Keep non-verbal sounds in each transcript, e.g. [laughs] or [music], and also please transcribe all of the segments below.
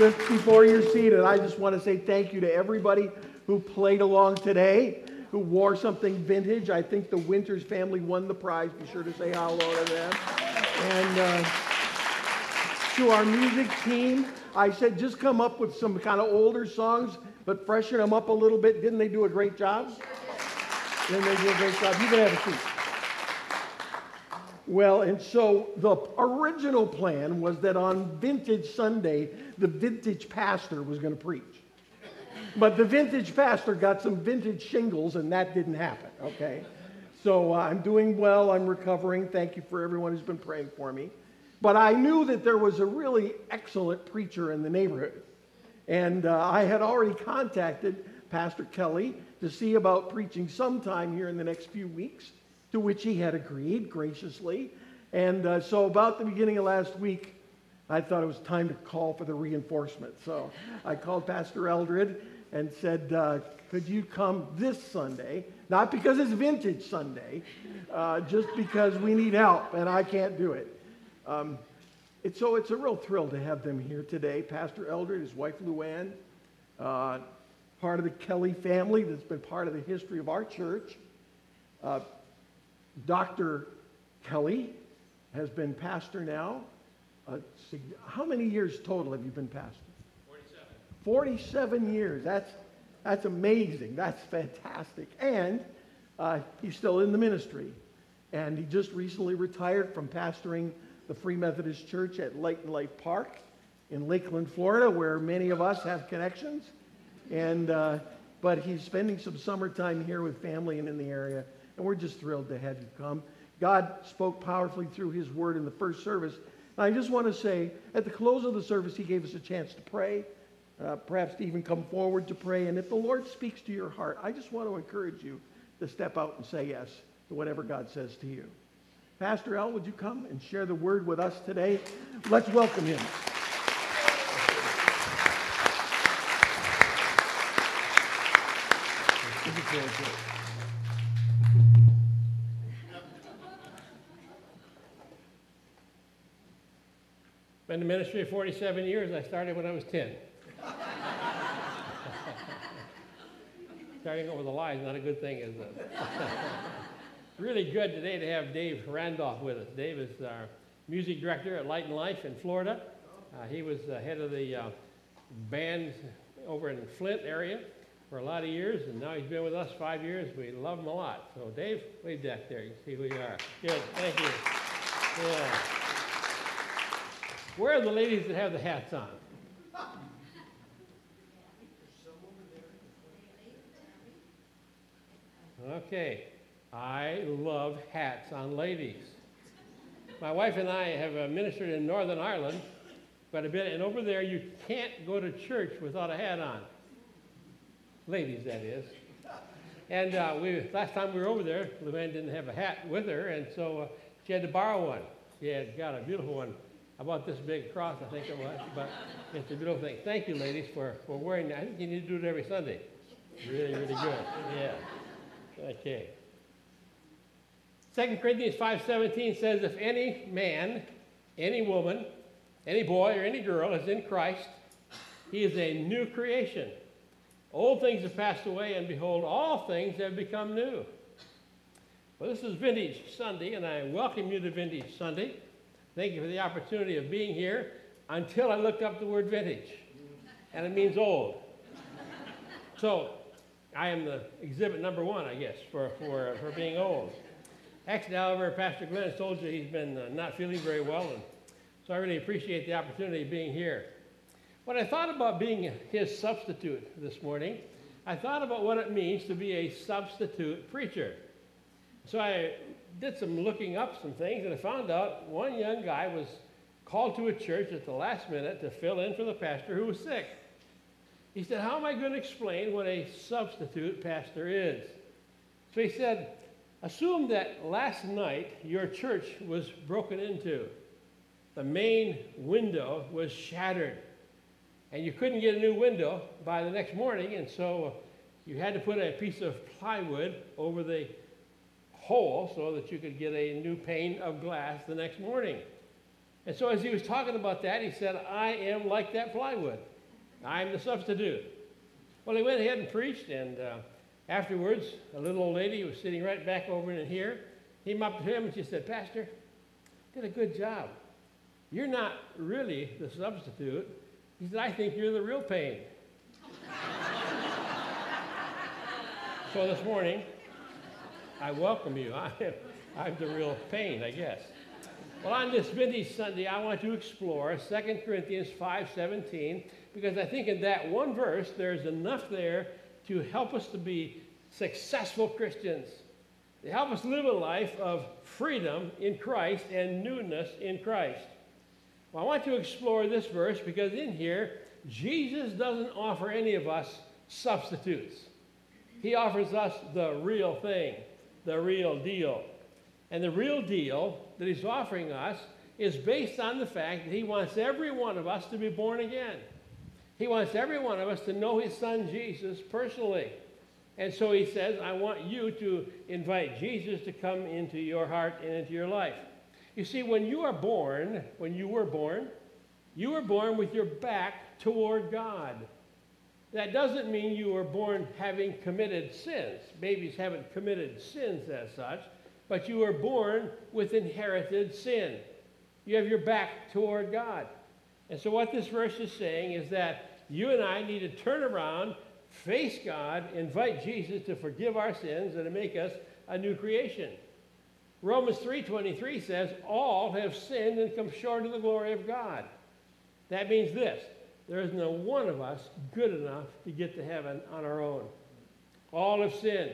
just before you're seated, I just want to say thank you to everybody who played along today, who wore something vintage. I think the Winters family won the prize. Be sure to say hello to them. And uh, to our music team, I said just come up with some kind of older songs, but freshen them up a little bit. Didn't they do a great job? Didn't they do a great job? You can have a seat. Well, and so the original plan was that on Vintage Sunday, the vintage pastor was going to preach. But the vintage pastor got some vintage shingles, and that didn't happen, okay? So uh, I'm doing well. I'm recovering. Thank you for everyone who's been praying for me. But I knew that there was a really excellent preacher in the neighborhood. And uh, I had already contacted Pastor Kelly to see about preaching sometime here in the next few weeks to which he had agreed graciously. And uh, so, about the beginning of last week, I thought it was time to call for the reinforcement. So, I called Pastor Eldred and said, uh, Could you come this Sunday? Not because it's Vintage Sunday, uh, just because we need help and I can't do it. Um, it, so, it's a real thrill to have them here today. Pastor Eldred, his wife Luann, uh, part of the Kelly family that's been part of the history of our church. Dr. Kelly has been pastor now. Uh, how many years total have you been pastor? 47. 47 years. That's, that's amazing. That's fantastic. And uh, he's still in the ministry. And he just recently retired from pastoring the Free Methodist Church at Light and Life Park in Lakeland, Florida, where many of us have connections. And, uh, but he's spending some summertime here with family and in the area. And we're just thrilled to have you come. God spoke powerfully through his word in the first service. And I just want to say, at the close of the service, he gave us a chance to pray, uh, perhaps to even come forward to pray. And if the Lord speaks to your heart, I just want to encourage you to step out and say yes to whatever God says to you. Pastor L, would you come and share the word with us today? Let's welcome him. Been in ministry 47 years. I started when I was 10. Starting over the lie is not a good thing, is it? [laughs] really good today to have Dave Randolph with us. Dave is our music director at Light and Life in Florida. Uh, he was the head of the uh, band over in Flint area for a lot of years, and now he's been with us five years. We love him a lot. So, Dave, wave back there. You see who you are. Good. Thank you. Yeah. Where are the ladies that have the hats on? Okay. I love hats on ladies. My wife and I have ministered in Northern Ireland quite a bit, and over there you can't go to church without a hat on. Ladies, that is. And uh, we, last time we were over there, Luann didn't have a hat with her, and so uh, she had to borrow one. She had got a beautiful one about this big cross, I think it was, but it's a beautiful thing. Thank you, ladies, for, for wearing that. I think you need to do it every Sunday. Really, really good. Yeah. Okay. 2 Corinthians 5.17 says, If any man, any woman, any boy or any girl is in Christ, he is a new creation. Old things have passed away, and behold, all things have become new. Well, this is Vintage Sunday, and I welcome you to Vintage Sunday. Thank you for the opportunity of being here until I looked up the word vintage, and it means old. So I am the exhibit number one, I guess, for, for, for being old. Actually, however, Pastor Glenn has told you he's been uh, not feeling very well, and so I really appreciate the opportunity of being here. When I thought about being his substitute this morning, I thought about what it means to be a substitute preacher. So I did some looking up some things, and I found out one young guy was called to a church at the last minute to fill in for the pastor who was sick. He said, How am I going to explain what a substitute pastor is? So he said, Assume that last night your church was broken into. The main window was shattered. And you couldn't get a new window by the next morning, and so you had to put a piece of plywood over the hole so that you could get a new pane of glass the next morning. And so as he was talking about that, he said, I am like that plywood. I'm the substitute. Well, he went ahead and preached, and uh, afterwards, a little old lady was sitting right back over in here. He came up to him and she said, Pastor, did a good job. You're not really the substitute. He said, I think you're the real pain. [laughs] so this morning, I welcome you. [laughs] I am, I'm the real pain, I guess. Well, on this Vintage Sunday, I want to explore 2 Corinthians 5.17 because I think in that one verse, there's enough there to help us to be successful Christians. To help us live a life of freedom in Christ and newness in Christ. Well, I want to explore this verse because in here, Jesus doesn't offer any of us substitutes. He offers us the real thing, the real deal. And the real deal that he's offering us is based on the fact that he wants every one of us to be born again. He wants every one of us to know his son Jesus personally. And so he says, I want you to invite Jesus to come into your heart and into your life. You see, when you are born, when you were born, you were born with your back toward God. That doesn't mean you were born having committed sins. Babies haven't committed sins as such, but you were born with inherited sin. You have your back toward God. And so, what this verse is saying is that you and I need to turn around, face God, invite Jesus to forgive our sins and to make us a new creation. Romans 3:23 says, "All have sinned and come short of the glory of God." That means this: there is no one of us good enough to get to heaven on our own. All have sinned.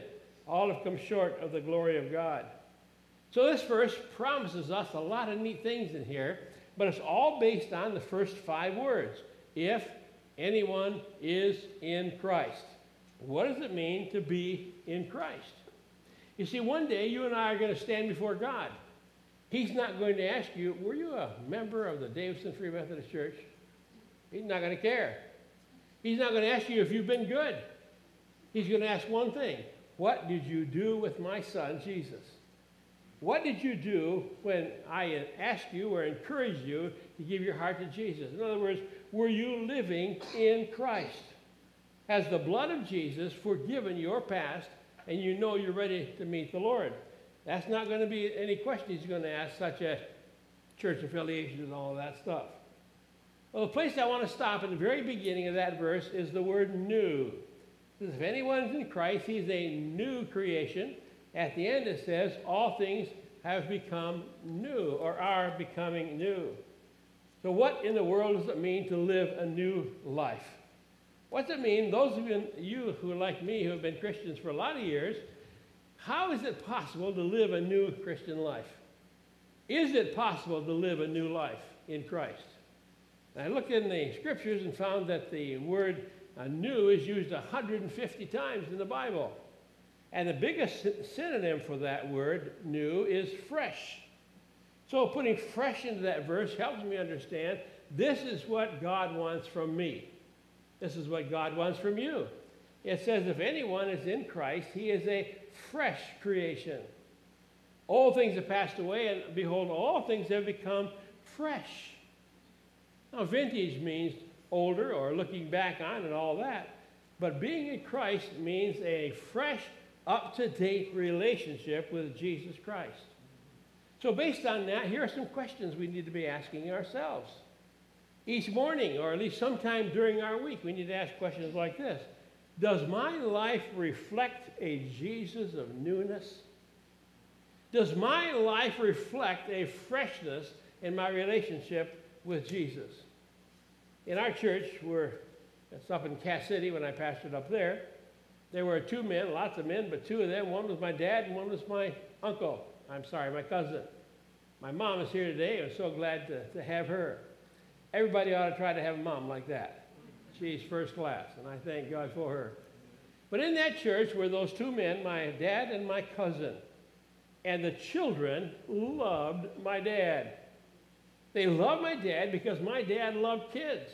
All have come short of the glory of God. So this verse promises us a lot of neat things in here, but it's all based on the first five words. If anyone is in Christ. What does it mean to be in Christ? You see, one day you and I are going to stand before God. He's not going to ask you, were you a member of the Davison Free Methodist Church? He's not going to care. He's not going to ask you if you've been good. He's going to ask one thing What did you do with my son, Jesus? What did you do when I asked you or encouraged you to give your heart to Jesus? In other words, were you living in Christ? Has the blood of Jesus forgiven your past and you know you're ready to meet the Lord? That's not going to be any question he's going to ask, such as church affiliation and all that stuff. Well, the place I want to stop at the very beginning of that verse is the word new. Because if anyone's in Christ, he's a new creation. At the end, it says, all things have become new or are becoming new. So, what in the world does it mean to live a new life? What does it mean, those of you who like me, who have been Christians for a lot of years, how is it possible to live a new Christian life? Is it possible to live a new life in Christ? I looked in the scriptures and found that the word uh, new is used 150 times in the Bible. And the biggest synonym for that word, new, is fresh. So putting fresh into that verse helps me understand this is what God wants from me. This is what God wants from you. It says, if anyone is in Christ, he is a fresh creation. All things have passed away, and behold, all things have become fresh. Now, vintage means older or looking back on and all that. But being in Christ means a fresh, up to date relationship with Jesus Christ. So, based on that, here are some questions we need to be asking ourselves. Each morning, or at least sometime during our week, we need to ask questions like this Does my life reflect a Jesus of newness? Does my life reflect a freshness in my relationship with Jesus? In our church, we're it's up in Cass City when I pastored up there. There were two men, lots of men, but two of them. One was my dad, and one was my uncle. I'm sorry, my cousin. My mom is here today. I'm so glad to, to have her. Everybody ought to try to have a mom like that. She's first class, and I thank God for her. But in that church were those two men, my dad and my cousin. And the children loved my dad. They loved my dad because my dad loved kids.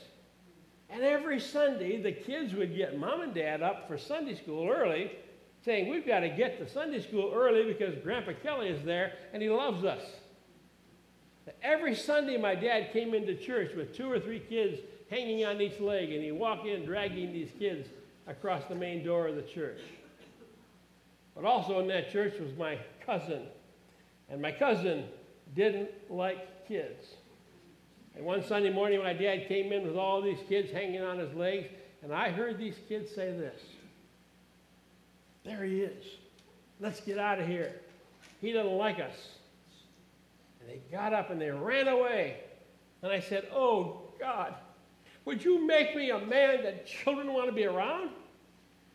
And every Sunday, the kids would get mom and dad up for Sunday school early, saying, We've got to get to Sunday school early because Grandpa Kelly is there and he loves us. Every Sunday, my dad came into church with two or three kids hanging on each leg, and he'd walk in dragging these kids across the main door of the church. But also in that church was my cousin. And my cousin didn't like kids. And one Sunday morning, my dad came in with all these kids hanging on his legs, and I heard these kids say this There he is. Let's get out of here. He doesn't like us. And they got up and they ran away. And I said, Oh, God, would you make me a man that children want to be around?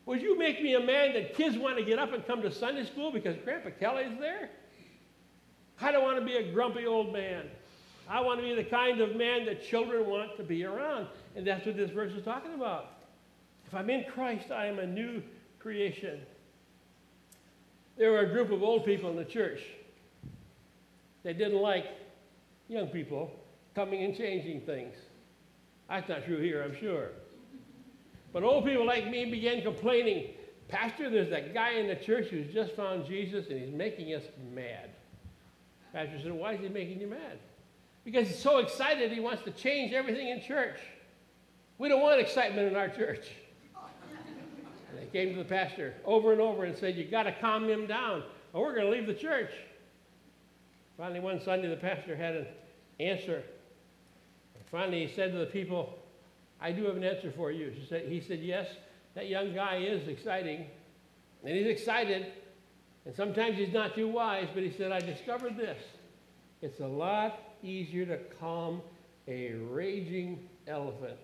Would you make me a man that kids want to get up and come to Sunday school because Grandpa Kelly's there? I don't want to be a grumpy old man. I want to be the kind of man that children want to be around. And that's what this verse is talking about. If I'm in Christ, I am a new creation. There were a group of old people in the church that didn't like young people coming and changing things. That's not true here, I'm sure. But old people like me began complaining Pastor, there's that guy in the church who's just found Jesus and he's making us mad. Pastor said, Why is he making you mad? Because he's so excited he wants to change everything in church. We don't want excitement in our church. And they came to the pastor over and over and said, You've got to calm him down, or we're going to leave the church. Finally, one Sunday, the pastor had an answer. And finally, he said to the people, I do have an answer for you. Said, he said, Yes, that young guy is exciting. And he's excited. And sometimes he's not too wise, but he said, I discovered this. It's a lot easier to calm a raging elephant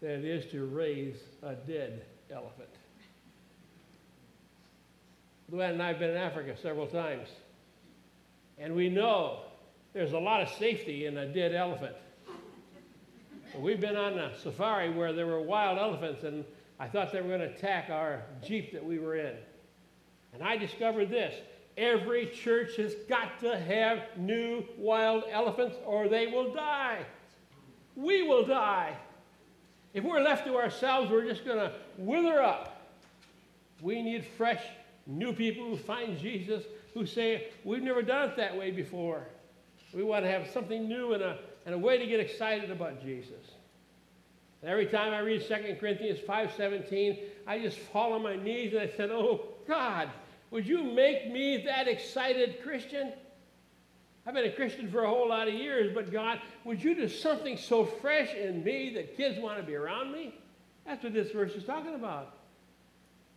than it is to raise a dead elephant. Luann and I have been in Africa several times, and we know there's a lot of safety in a dead elephant. We've been on a safari where there were wild elephants, and I thought they were going to attack our Jeep that we were in. And I discovered this every church has got to have new wild elephants, or they will die. We will die. If we're left to ourselves, we're just going to wither up. We need fresh, new people who find Jesus, who say, We've never done it that way before. We want to have something new and a and a way to get excited about Jesus. And every time I read 2 Corinthians 5:17, I just fall on my knees and I said, "Oh God, would you make me that excited Christian?" I've been a Christian for a whole lot of years, but God, would you do something so fresh in me that kids want to be around me? That's what this verse is talking about.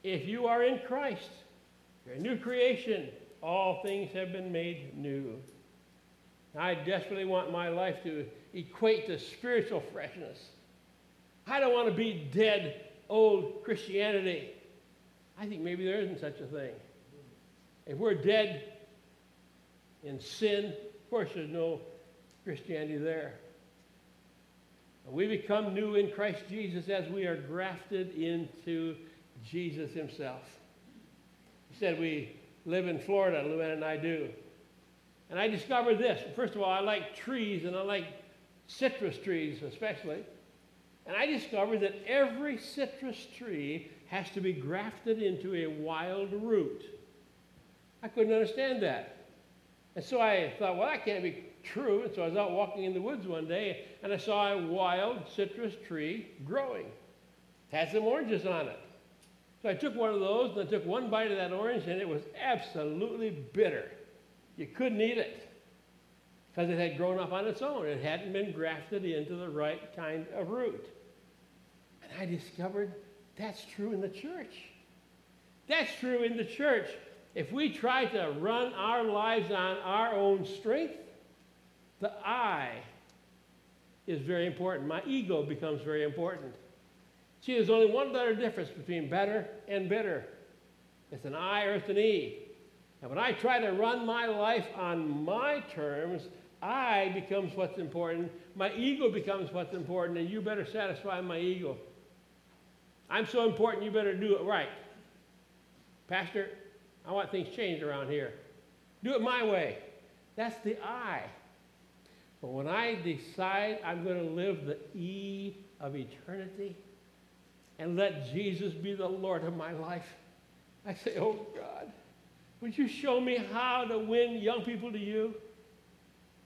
If you are in Christ, you're a new creation. All things have been made new. I desperately want my life to equate to spiritual freshness. I don't want to be dead old Christianity. I think maybe there isn't such a thing. If we're dead in sin, of course there's no Christianity there. We become new in Christ Jesus as we are grafted into Jesus himself. He said we live in Florida, Luann and I do. And I discovered this. First of all, I like trees, and I like citrus trees especially. And I discovered that every citrus tree has to be grafted into a wild root. I couldn't understand that. And so I thought, well, that can't be true. And so I was out walking in the woods one day, and I saw a wild citrus tree growing. It had some oranges on it. So I took one of those, and I took one bite of that orange, and it was absolutely bitter. You couldn't eat it because it had grown up on its own. It hadn't been grafted into the right kind of root. And I discovered that's true in the church. That's true in the church. If we try to run our lives on our own strength, the I is very important. My ego becomes very important. See, there's only one letter difference between better and bitter. It's an I or it's an E. And when I try to run my life on my terms, I becomes what's important. My ego becomes what's important, and you better satisfy my ego. I'm so important, you better do it right. Pastor, I want things changed around here. Do it my way. That's the I. But when I decide I'm going to live the E of eternity and let Jesus be the Lord of my life, I say, oh God, would you show me how to win young people to you?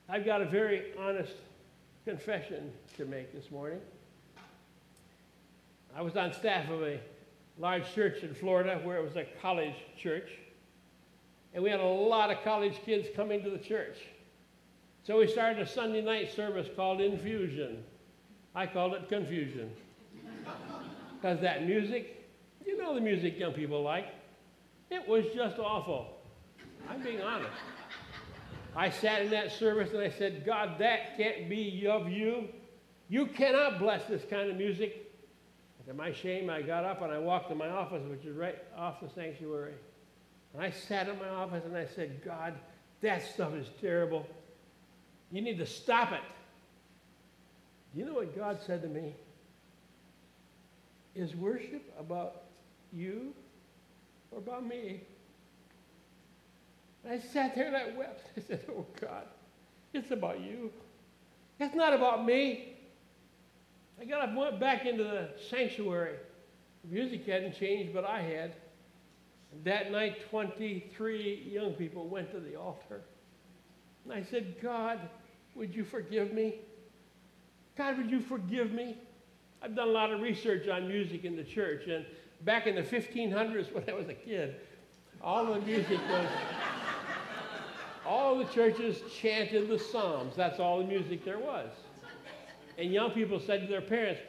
I've got a very honest confession to make this morning. I was on staff of a large church in Florida where it was a college church. And we had a lot of college kids coming to the church. So we started a Sunday night service called Infusion. I called it Confusion. [laughs] Because that music, you know the music young people like, it was just awful. I'm being honest. I sat in that service and I said, God, that can't be of you. You cannot bless this kind of music. To my shame, I got up and I walked to my office, which is right off the sanctuary. And I sat in my office and I said, God, that stuff is terrible. You need to stop it. You know what God said to me? Is worship about you or about me? And I sat there and I wept. [laughs] I said, Oh God, it's about you. It's not about me. I got up, went back into the sanctuary. The music hadn't changed, but I had. That night, 23 young people went to the altar. And I said, God, would you forgive me? God, would you forgive me? I've done a lot of research on music in the church, and back in the 1500s [laughs] when I was a kid, all the music was, all the churches chanted the Psalms. That's all the music there was. And young people said to their parents,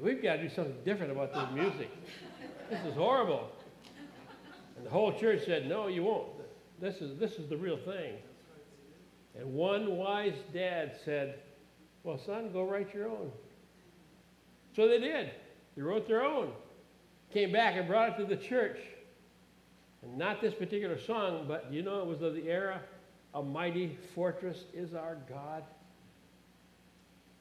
We've got to do something different about this music. This is horrible. And the whole church said, No, you won't. This is, this is the real thing. And one wise dad said, Well, son, go write your own. So they did. They wrote their own. Came back and brought it to the church. And not this particular song, but you know it was of the era. A mighty fortress is our God.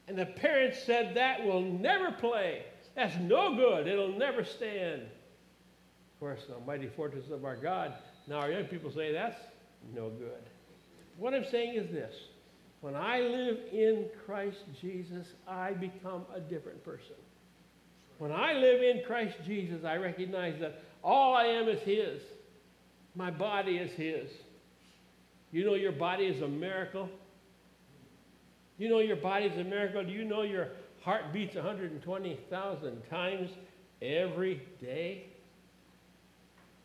And the parents said, That will never play. That's no good. It'll never stand. Course, the mighty fortress of our God. Now, our young people say, That's no good. What I'm saying is this when I live in Christ Jesus, I become a different person. When I live in Christ Jesus, I recognize that all I am is His. My body is His. You know, your body is a miracle. You know your body is a miracle. Do you know your heart beats 120,000 times every day?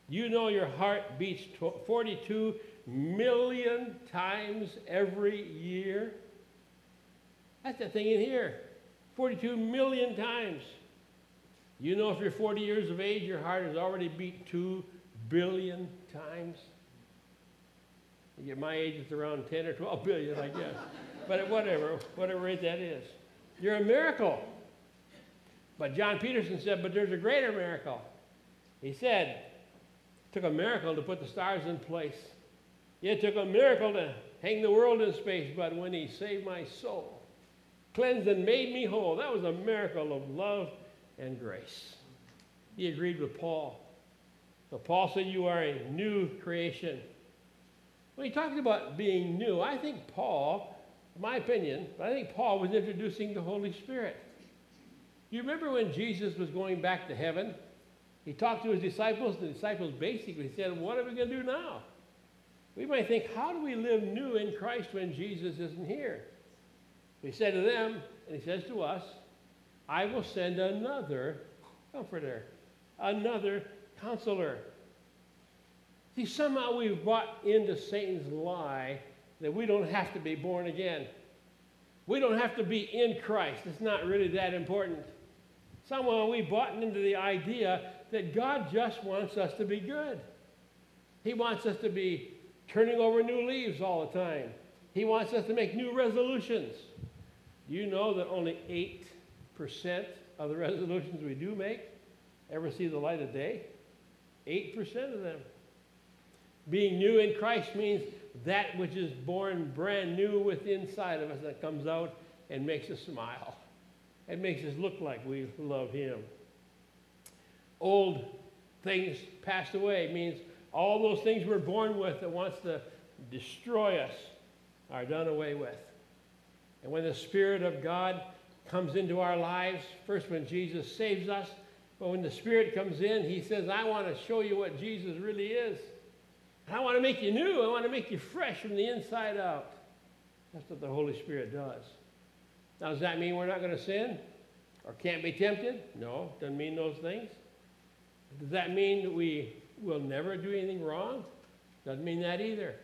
You know your heart beats 42 million times every year? That's the thing in here 42 million times. You know, if you're 40 years of age, your heart has already beat 2 billion times. Get my age, it's around 10 or 12 billion, I guess but whatever, whatever rate that is. You're a miracle. But John Peterson said, but there's a greater miracle. He said, took a miracle to put the stars in place. It took a miracle to hang the world in space, but when he saved my soul, cleansed and made me whole, that was a miracle of love and grace. He agreed with Paul. So Paul said, You are a new creation. When he talked about being new, I think Paul my opinion, I think Paul was introducing the Holy Spirit. You remember when Jesus was going back to heaven? He talked to his disciples. The disciples basically said, What are we going to do now? We might think, How do we live new in Christ when Jesus isn't here? He said to them, and he says to us, I will send another comforter, another counselor. See, somehow we've bought into Satan's lie that we don't have to be born again. We don't have to be in Christ. It's not really that important. Somehow we've bought into the idea that God just wants us to be good. He wants us to be turning over new leaves all the time. He wants us to make new resolutions. You know that only 8% of the [laughs] resolutions we do make ever see the light of day? 8% of them. Being new in Christ means that which is born brand new within inside of us that comes out and makes us smile. It makes us look like we love Him. Old things passed away means all those things we're born with that wants to destroy us are done away with. And when the Spirit of God comes into our lives, first when Jesus saves us, but when the Spirit comes in, He says, I want to show you what Jesus really is. I want to make you new. I want to make you fresh from the inside out. That's what the Holy Spirit does. Now, does that mean we're not going to sin or can't be tempted? No, doesn't mean those things. Does that mean that we will never do anything wrong? Doesn't mean that either.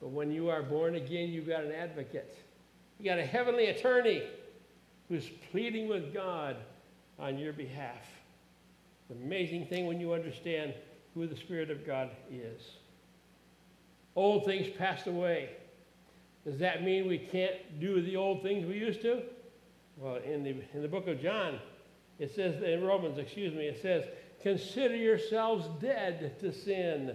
But when you are born again, you've got an advocate. You got a heavenly attorney who's pleading with God on your behalf. Amazing thing when you understand who the Spirit of God is. Old things passed away. Does that mean we can't do the old things we used to? Well, in the, in the book of John, it says, in Romans, excuse me, it says, consider yourselves dead to sin.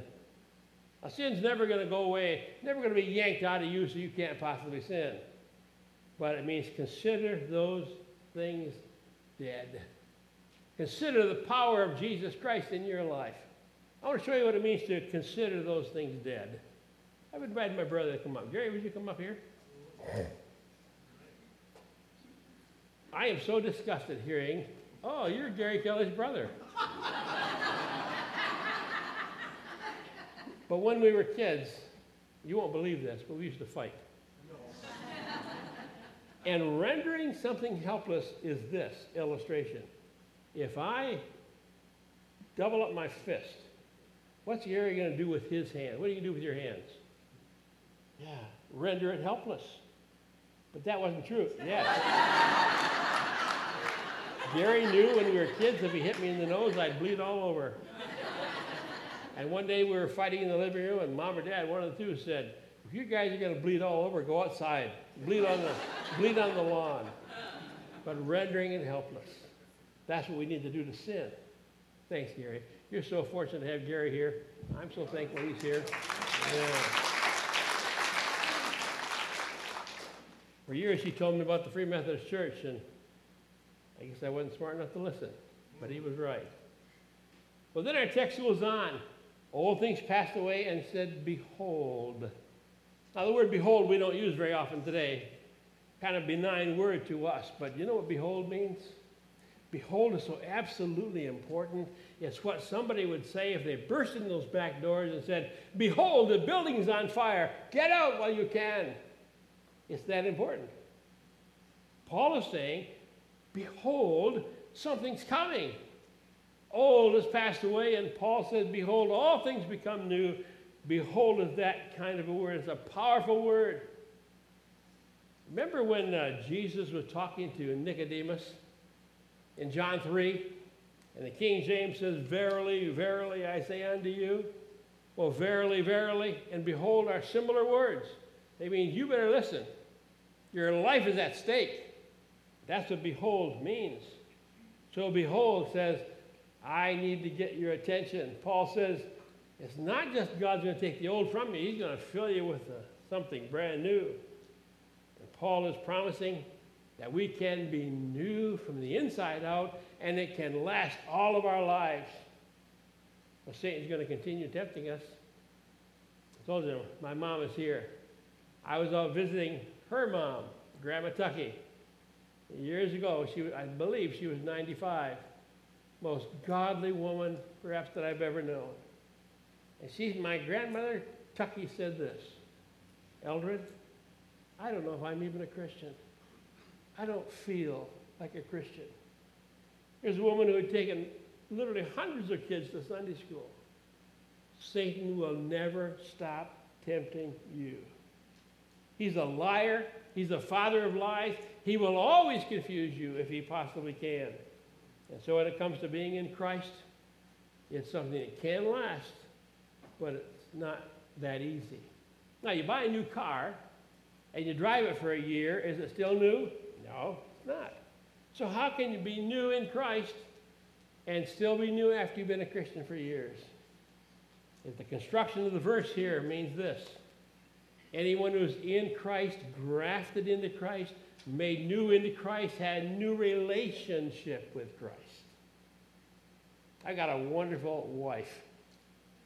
Now, sin's never going to go away, never going to be yanked out of you so you can't possibly sin. But it means consider those things dead. Consider the power of Jesus Christ in your life. I want to show you what it means to consider those things dead. I've invited my brother to come up. Gary, would you come up here? I am so disgusted hearing, oh, you're Gary Kelly's brother. But when we were kids, you won't believe this, but we used to fight. and rendering something helpless is this illustration. If I double up my fist, what's Gary going to do with his hand? What do you do with your hands? Yeah, render it helpless. But that wasn't true. Yes. Gary knew when we were kids if he hit me in the nose, I'd bleed all over. And one day we were fighting in the living room, and mom or dad, one of the two, said, If you guys are going to bleed all over, go outside. Bleed on the, bleed on the lawn. But rendering it helpless. That's what we need to do to sin. Thanks, Gary. You're so fortunate to have Gary here. I'm so thankful he's here. Yeah. For years, he told me about the Free Methodist Church, and I guess I wasn't smart enough to listen, but he was right. Well, then our text goes on. Old things passed away and said, Behold. Now, the word behold we don't use very often today. Kind of benign word to us, but you know what behold means? Behold is so absolutely important. It's what somebody would say if they burst in those back doors and said, Behold, the building's on fire. Get out while you can. It's that important. Paul is saying, Behold, something's coming. Old has passed away, and Paul says, Behold, all things become new. Behold is that kind of a word. It's a powerful word. Remember when uh, Jesus was talking to Nicodemus in John 3? And the King James says, Verily, verily, I say unto you. Well, verily, verily, and behold are similar words. They mean you better listen. Your life is at stake. That's what behold means. So behold says, I need to get your attention. Paul says, it's not just God's going to take the old from you, He's going to fill you with uh, something brand new. And Paul is promising that we can be new from the inside out and it can last all of our lives. Well, Satan's going to continue tempting us. I told you, my mom is here. I was out visiting her mom, Grandma Tucky. Years ago, she, I believe she was 95. Most godly woman, perhaps, that I've ever known. And she, my grandmother, Tucky, said this Eldred, I don't know if I'm even a Christian. I don't feel like a Christian. There's a woman who had taken literally hundreds of kids to Sunday school. Satan will never stop tempting you. He's a liar. He's the father of lies. He will always confuse you if he possibly can. And so when it comes to being in Christ, it's something that can last, but it's not that easy. Now, you buy a new car and you drive it for a year. Is it still new? No, it's not. So, how can you be new in Christ and still be new after you've been a Christian for years? If the construction of the verse here means this Anyone who's in Christ, grafted into Christ, made new into Christ, had new relationship with Christ. I got a wonderful wife.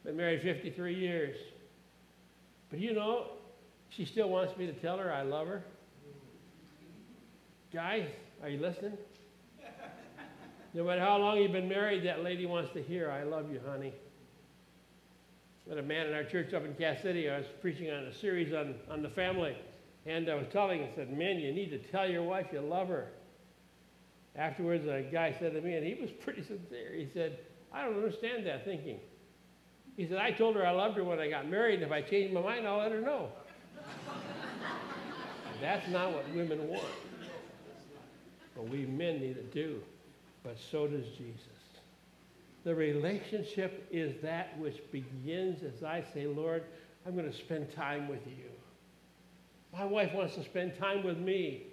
Been married 53 years. But you know, she still wants me to tell her I love her. Guys, are you listening? No matter how long you've been married, that lady wants to hear, I love you, honey. Had a man in our church up in Cass City. I was preaching on a series on, on the family. And I was telling, him, I said, man, you need to tell your wife you love her. Afterwards, a guy said to me, and he was [laughs] pretty sincere, he said, I don't understand that thinking. He said, I told her I loved her when I got married, and if I change my mind, I'll let her know. [laughs] That's not what women want. But we men need to do. But so does Jesus. The relationship is that which begins as I say, Lord, I'm going to spend time with you. My wife wants to spend time with me.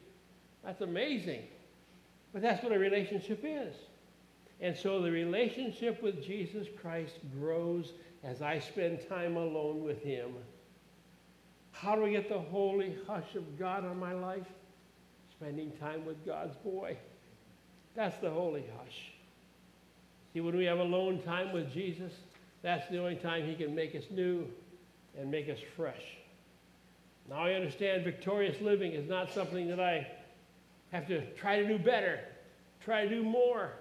That's amazing. But that's what a relationship is. And so the relationship with Jesus Christ grows as I spend time alone with Him. How do I get the holy hush of God on my life? Spending time with God's boy. That's the holy hush. See, when we have alone time with Jesus, that's the only time He can make us new and make us fresh. Now I understand victorious living is not something that I have to try to do better, try to do more.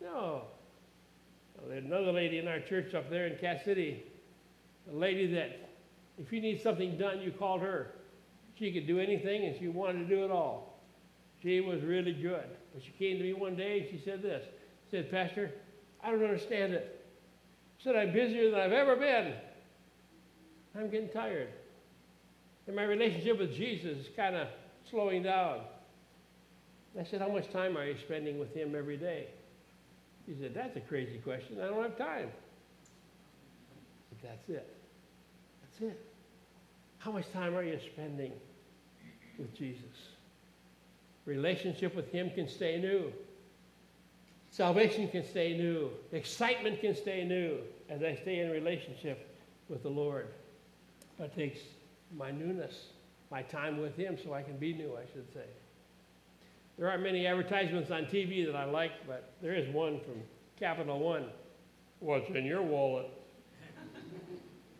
No. Well, there's another lady in our church up there in Cass City, a lady that if you need something done, you called her. She could do anything and she wanted to do it all. She was really good. But she came to me one day and she said this. She said, Pastor, I don't understand it. He said, I'm busier than I've ever been. I'm getting tired. And my relationship with Jesus is kind of slowing down. I said, How much time are you spending with him every day? He said, That's a crazy question. I don't have time. But that's it. That's it. How much time are you spending with Jesus? Relationship with Him can stay new. Salvation can stay new. Excitement can stay new as I stay in relationship with the Lord. But it takes my newness, my time with Him, so I can be new, I should say. There aren't many advertisements on TV that I like, but there is one from Capital One. What's in your wallet?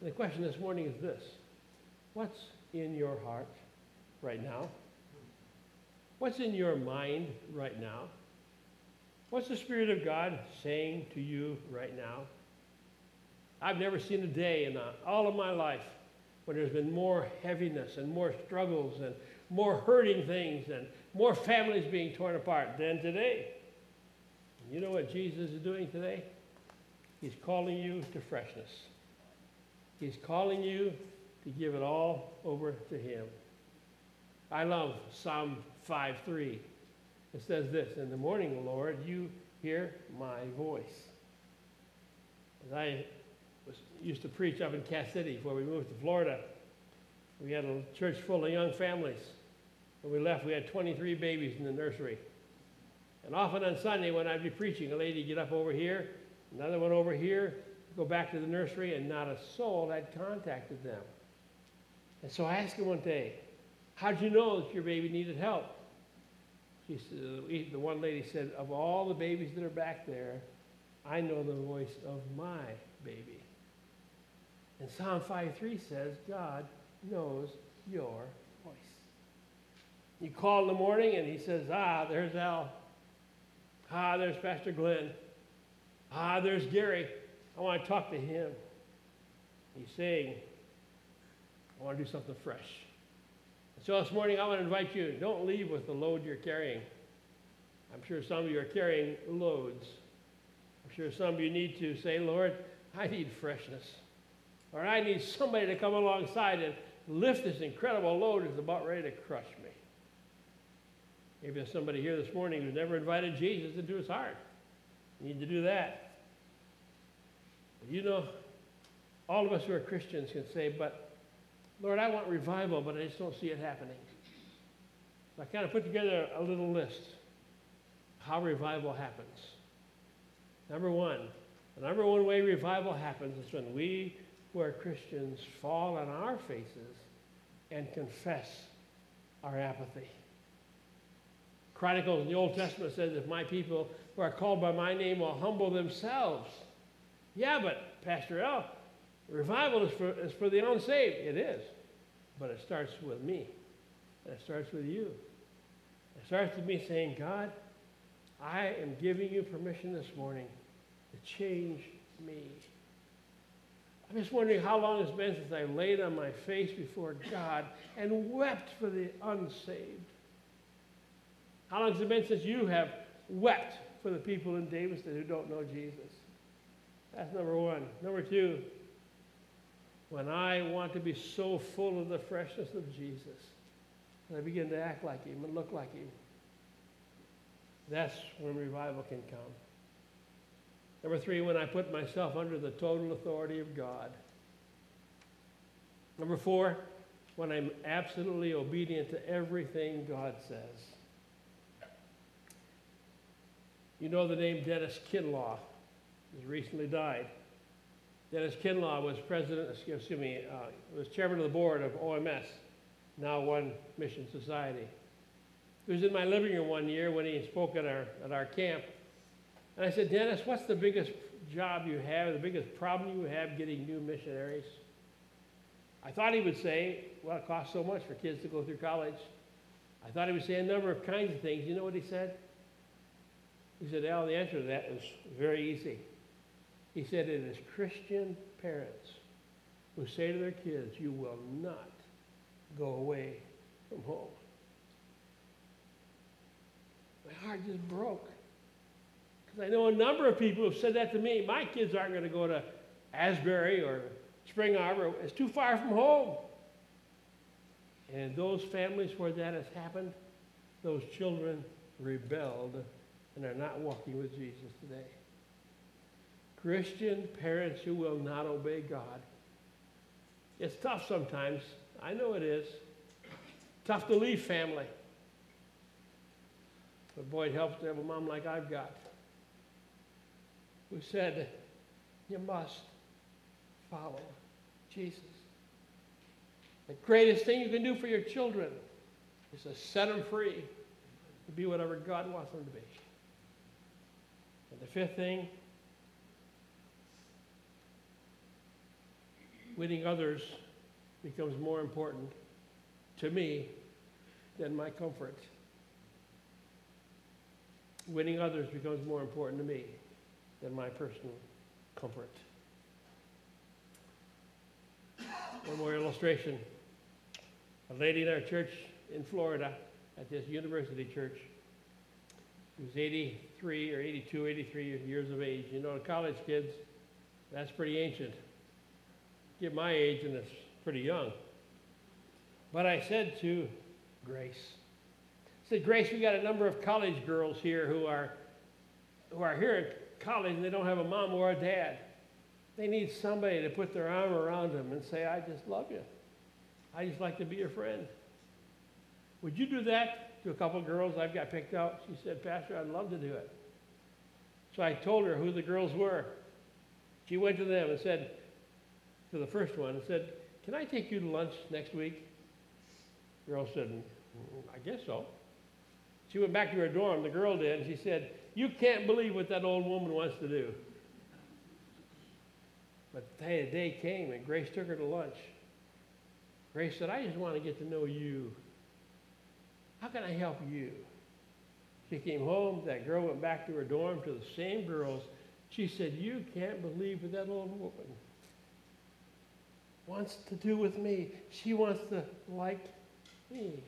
the question this morning is this What's in your heart right now? What's in your mind right now? What's the Spirit of God saying to you right now? I've never seen a day in uh, all of my life when there's been more heaviness and more struggles and more hurting things and more families being torn apart than today. You know what Jesus is doing today? He's calling you to freshness. He's calling you to give it all over to Him. I love Psalm 5:3. It says this In the morning, Lord, you hear my voice. As I was, used to preach up in Cass City before we moved to Florida, we had a church full of young families. When we left, we had 23 babies in the nursery. And often on Sunday, when I'd be preaching, a lady would get up over here, another one over here, go back to the nursery, and not a soul had contacted them. And so I asked her one day, How'd you know that your baby needed help? She said, the one lady said, Of all the babies that are back there, I know the voice of my baby. And Psalm 5.3 says, God knows your voice. You call in the morning and he says, Ah, there's Al. Ah, there's Pastor Glenn. Ah, there's Gary. I want to talk to him. He's saying, I want to do something fresh. So this morning, I want to invite you don't leave with the load you're carrying. I'm sure some of you are carrying loads. I'm sure some of you need to say, Lord, I need freshness. Or I need somebody to come alongside and lift this incredible load that's about ready to crush me. Maybe there's somebody here this morning who's never invited Jesus into his heart. You need to do that. You know, all of us who are Christians can say, but Lord, I want revival, but I just don't see it happening. So I kind of put together a little list how revival happens. Number one, the number one way revival happens is when we who are Christians fall on our faces and confess our apathy. Chronicles in the Old Testament says, if my people who are called by my name will humble themselves yeah, but Pastor L, revival is for, is for the unsaved. It is. But it starts with me. And it starts with you. It starts with me saying, God, I am giving you permission this morning to change me. I'm just wondering how long it's been since I laid on my face before God and wept for the unsaved. How long has it been since you have wept for the people in Davison who don't know Jesus? That's number one. Number two, when I want to be so full of the freshness of Jesus, and I begin to act like Him and look like Him, that's when revival can come. Number three, when I put myself under the total authority of God. Number four, when I'm absolutely obedient to everything God says. You know the name Dennis Kinlaw. He's recently died. Dennis Kinlaw was president, excuse me, uh, was chairman of the board of OMS, now One Mission Society. He was in my living room one year when he spoke at our, at our camp. And I said, Dennis, what's the biggest job you have, the biggest problem you have getting new missionaries? I thought he would say, well, it costs so much for kids to go through college. I thought he would say a number of kinds of things. You know what he said? He said, Al, the answer to that is very easy. He said, it is Christian parents who say to their kids, you will not go away from home. My heart just broke. Because I know a number of people who've said that to me. My kids aren't going to go to Asbury or Spring Arbor. It's too far from home. And those families where that has happened, those children rebelled and are not walking with Jesus today. Christian parents who will not obey God. It's tough sometimes. I know it is. Tough to leave family. But boy, it helps to have a mom like I've got who said, You must follow Jesus. The greatest thing you can do for your children is to set them free to be whatever God wants them to be. And the fifth thing, winning others becomes more important to me than my comfort. Winning others becomes more important to me than my personal comfort. One more illustration. A lady in our church in Florida, at this university church, she was 83 or 82, 83 years of age. You know, college kids, that's pretty ancient. Get my age, and it's pretty young. But I said to Grace, I said, Grace, we got a number of college girls here who are who are here at college and they don't have a mom or a dad. They need somebody to put their arm around them and say, I just love you. I just like to be your friend. Would you do that to a couple of girls I've got picked out? She said, Pastor, I'd love to do it. So I told her who the girls were. She went to them and said, to the first one, and said, Can I take you to lunch next week? The girl said, mm, I guess so. She went back to her dorm, the girl did, and she said, You can't believe what that old woman wants to do. But the day came and Grace took her to lunch. Grace said, I just want to get to know you. How can I help you? She came home. That girl went back to her dorm to the same girls. She said, You can't believe what that old woman wants to do with me. She wants to like me.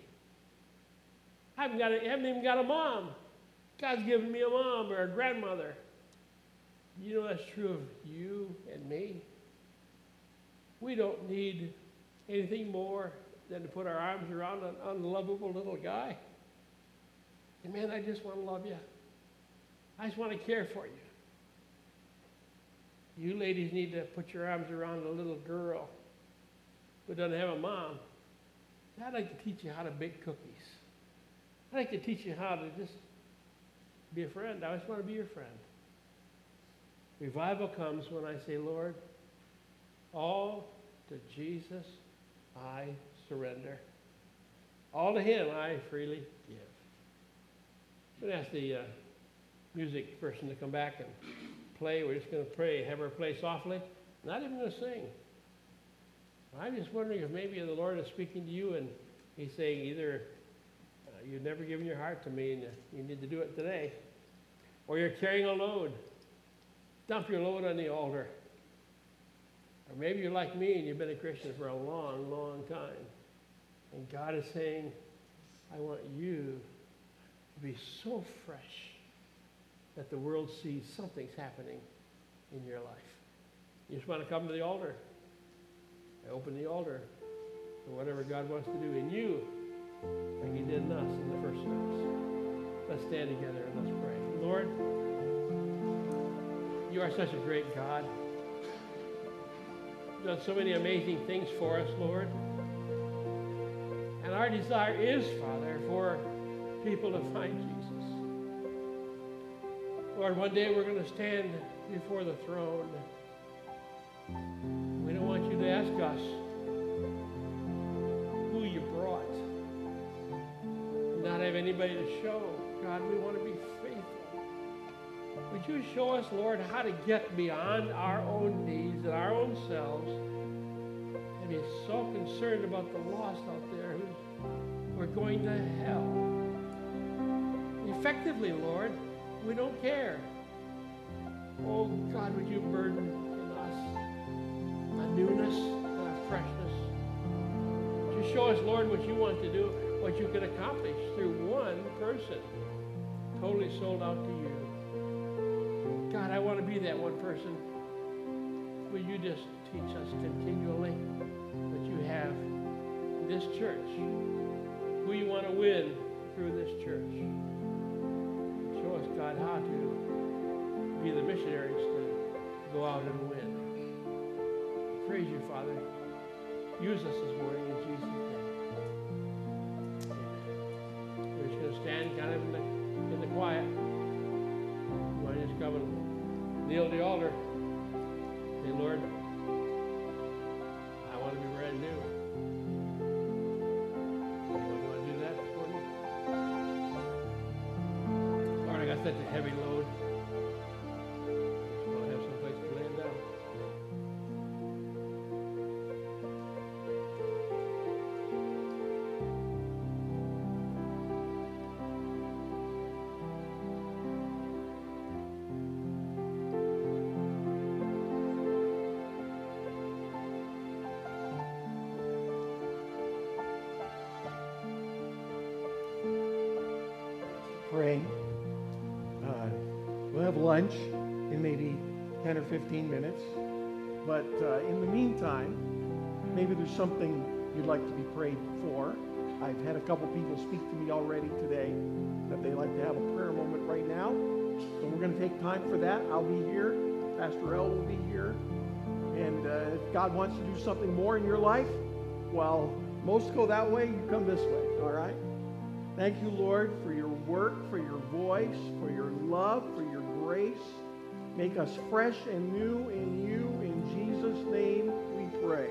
I haven't, got a, haven't even got a mom. God's given me a mom or a grandmother. You know that's true of you and me. We don't need anything more than to put our arms around an unlovable little guy. And man, I just want to love you. I just want to care for you. You ladies need to put your arms around a little girl who doesn't have a mom. I'd like to teach you how to bake cookies. I'd like to teach you how to just be a friend. I just want to be your friend. Revival comes when I say, Lord, all to Jesus I surrender. All to Him I freely give. I'm going to ask the uh, music person to come back and play. We're just going to pray, have her play softly. Not even going to sing. I'm just wondering if maybe the Lord is speaking to you and He's saying either uh, you've never given your heart to me and you need to do it today, or you're carrying a load. Dump your load on the altar. Or maybe you're like me and you've been a Christian for a long, long time. And God is saying, I want you to be so fresh that the world sees something's happening in your life. You just want to come to the altar. Open the altar for whatever God wants to do in you, like He did in us in the first service. Let's stand together and let's pray. Lord, you are such a great God. You've done so many amazing things for us, Lord. And our desire is, Father, for people to find Jesus. Lord, one day we're going to stand before the throne. Ask us who you brought. Not have anybody to show. God, we want to be faithful. Would you show us, Lord, how to get beyond our own needs and our own selves and be so concerned about the lost out there who are going to hell? Effectively, Lord, we don't care. Oh, God, would you burden newness a freshness? You show us, Lord, what you want to do, what you can accomplish through one person totally sold out to you? God, I want to be that one person. Will you just teach us continually what you have this church? Who you want to win through this church? Show us, God, how to be the missionaries to go out and win. Praise you, Father. Use us this morning in Jesus' name. Amen. We're just going to stand kind of in the, in the quiet. You want just come and kneel the altar. Say, Lord, I want to be brand new. Anyone want to do that this morning? Lord, I got such a heavy load. Lunch in maybe 10 or 15 minutes. But uh, in the meantime, maybe there's something you'd like to be prayed for. I've had a couple people speak to me already today that they'd like to have a prayer moment right now. So we're going to take time for that. I'll be here. Pastor L will be here. And uh, if God wants to do something more in your life, well, most go that way, you come this way, all right? Thank you, Lord, for your work, for your voice, for your love, for your grace. Make us fresh and new in you. In Jesus' name we pray.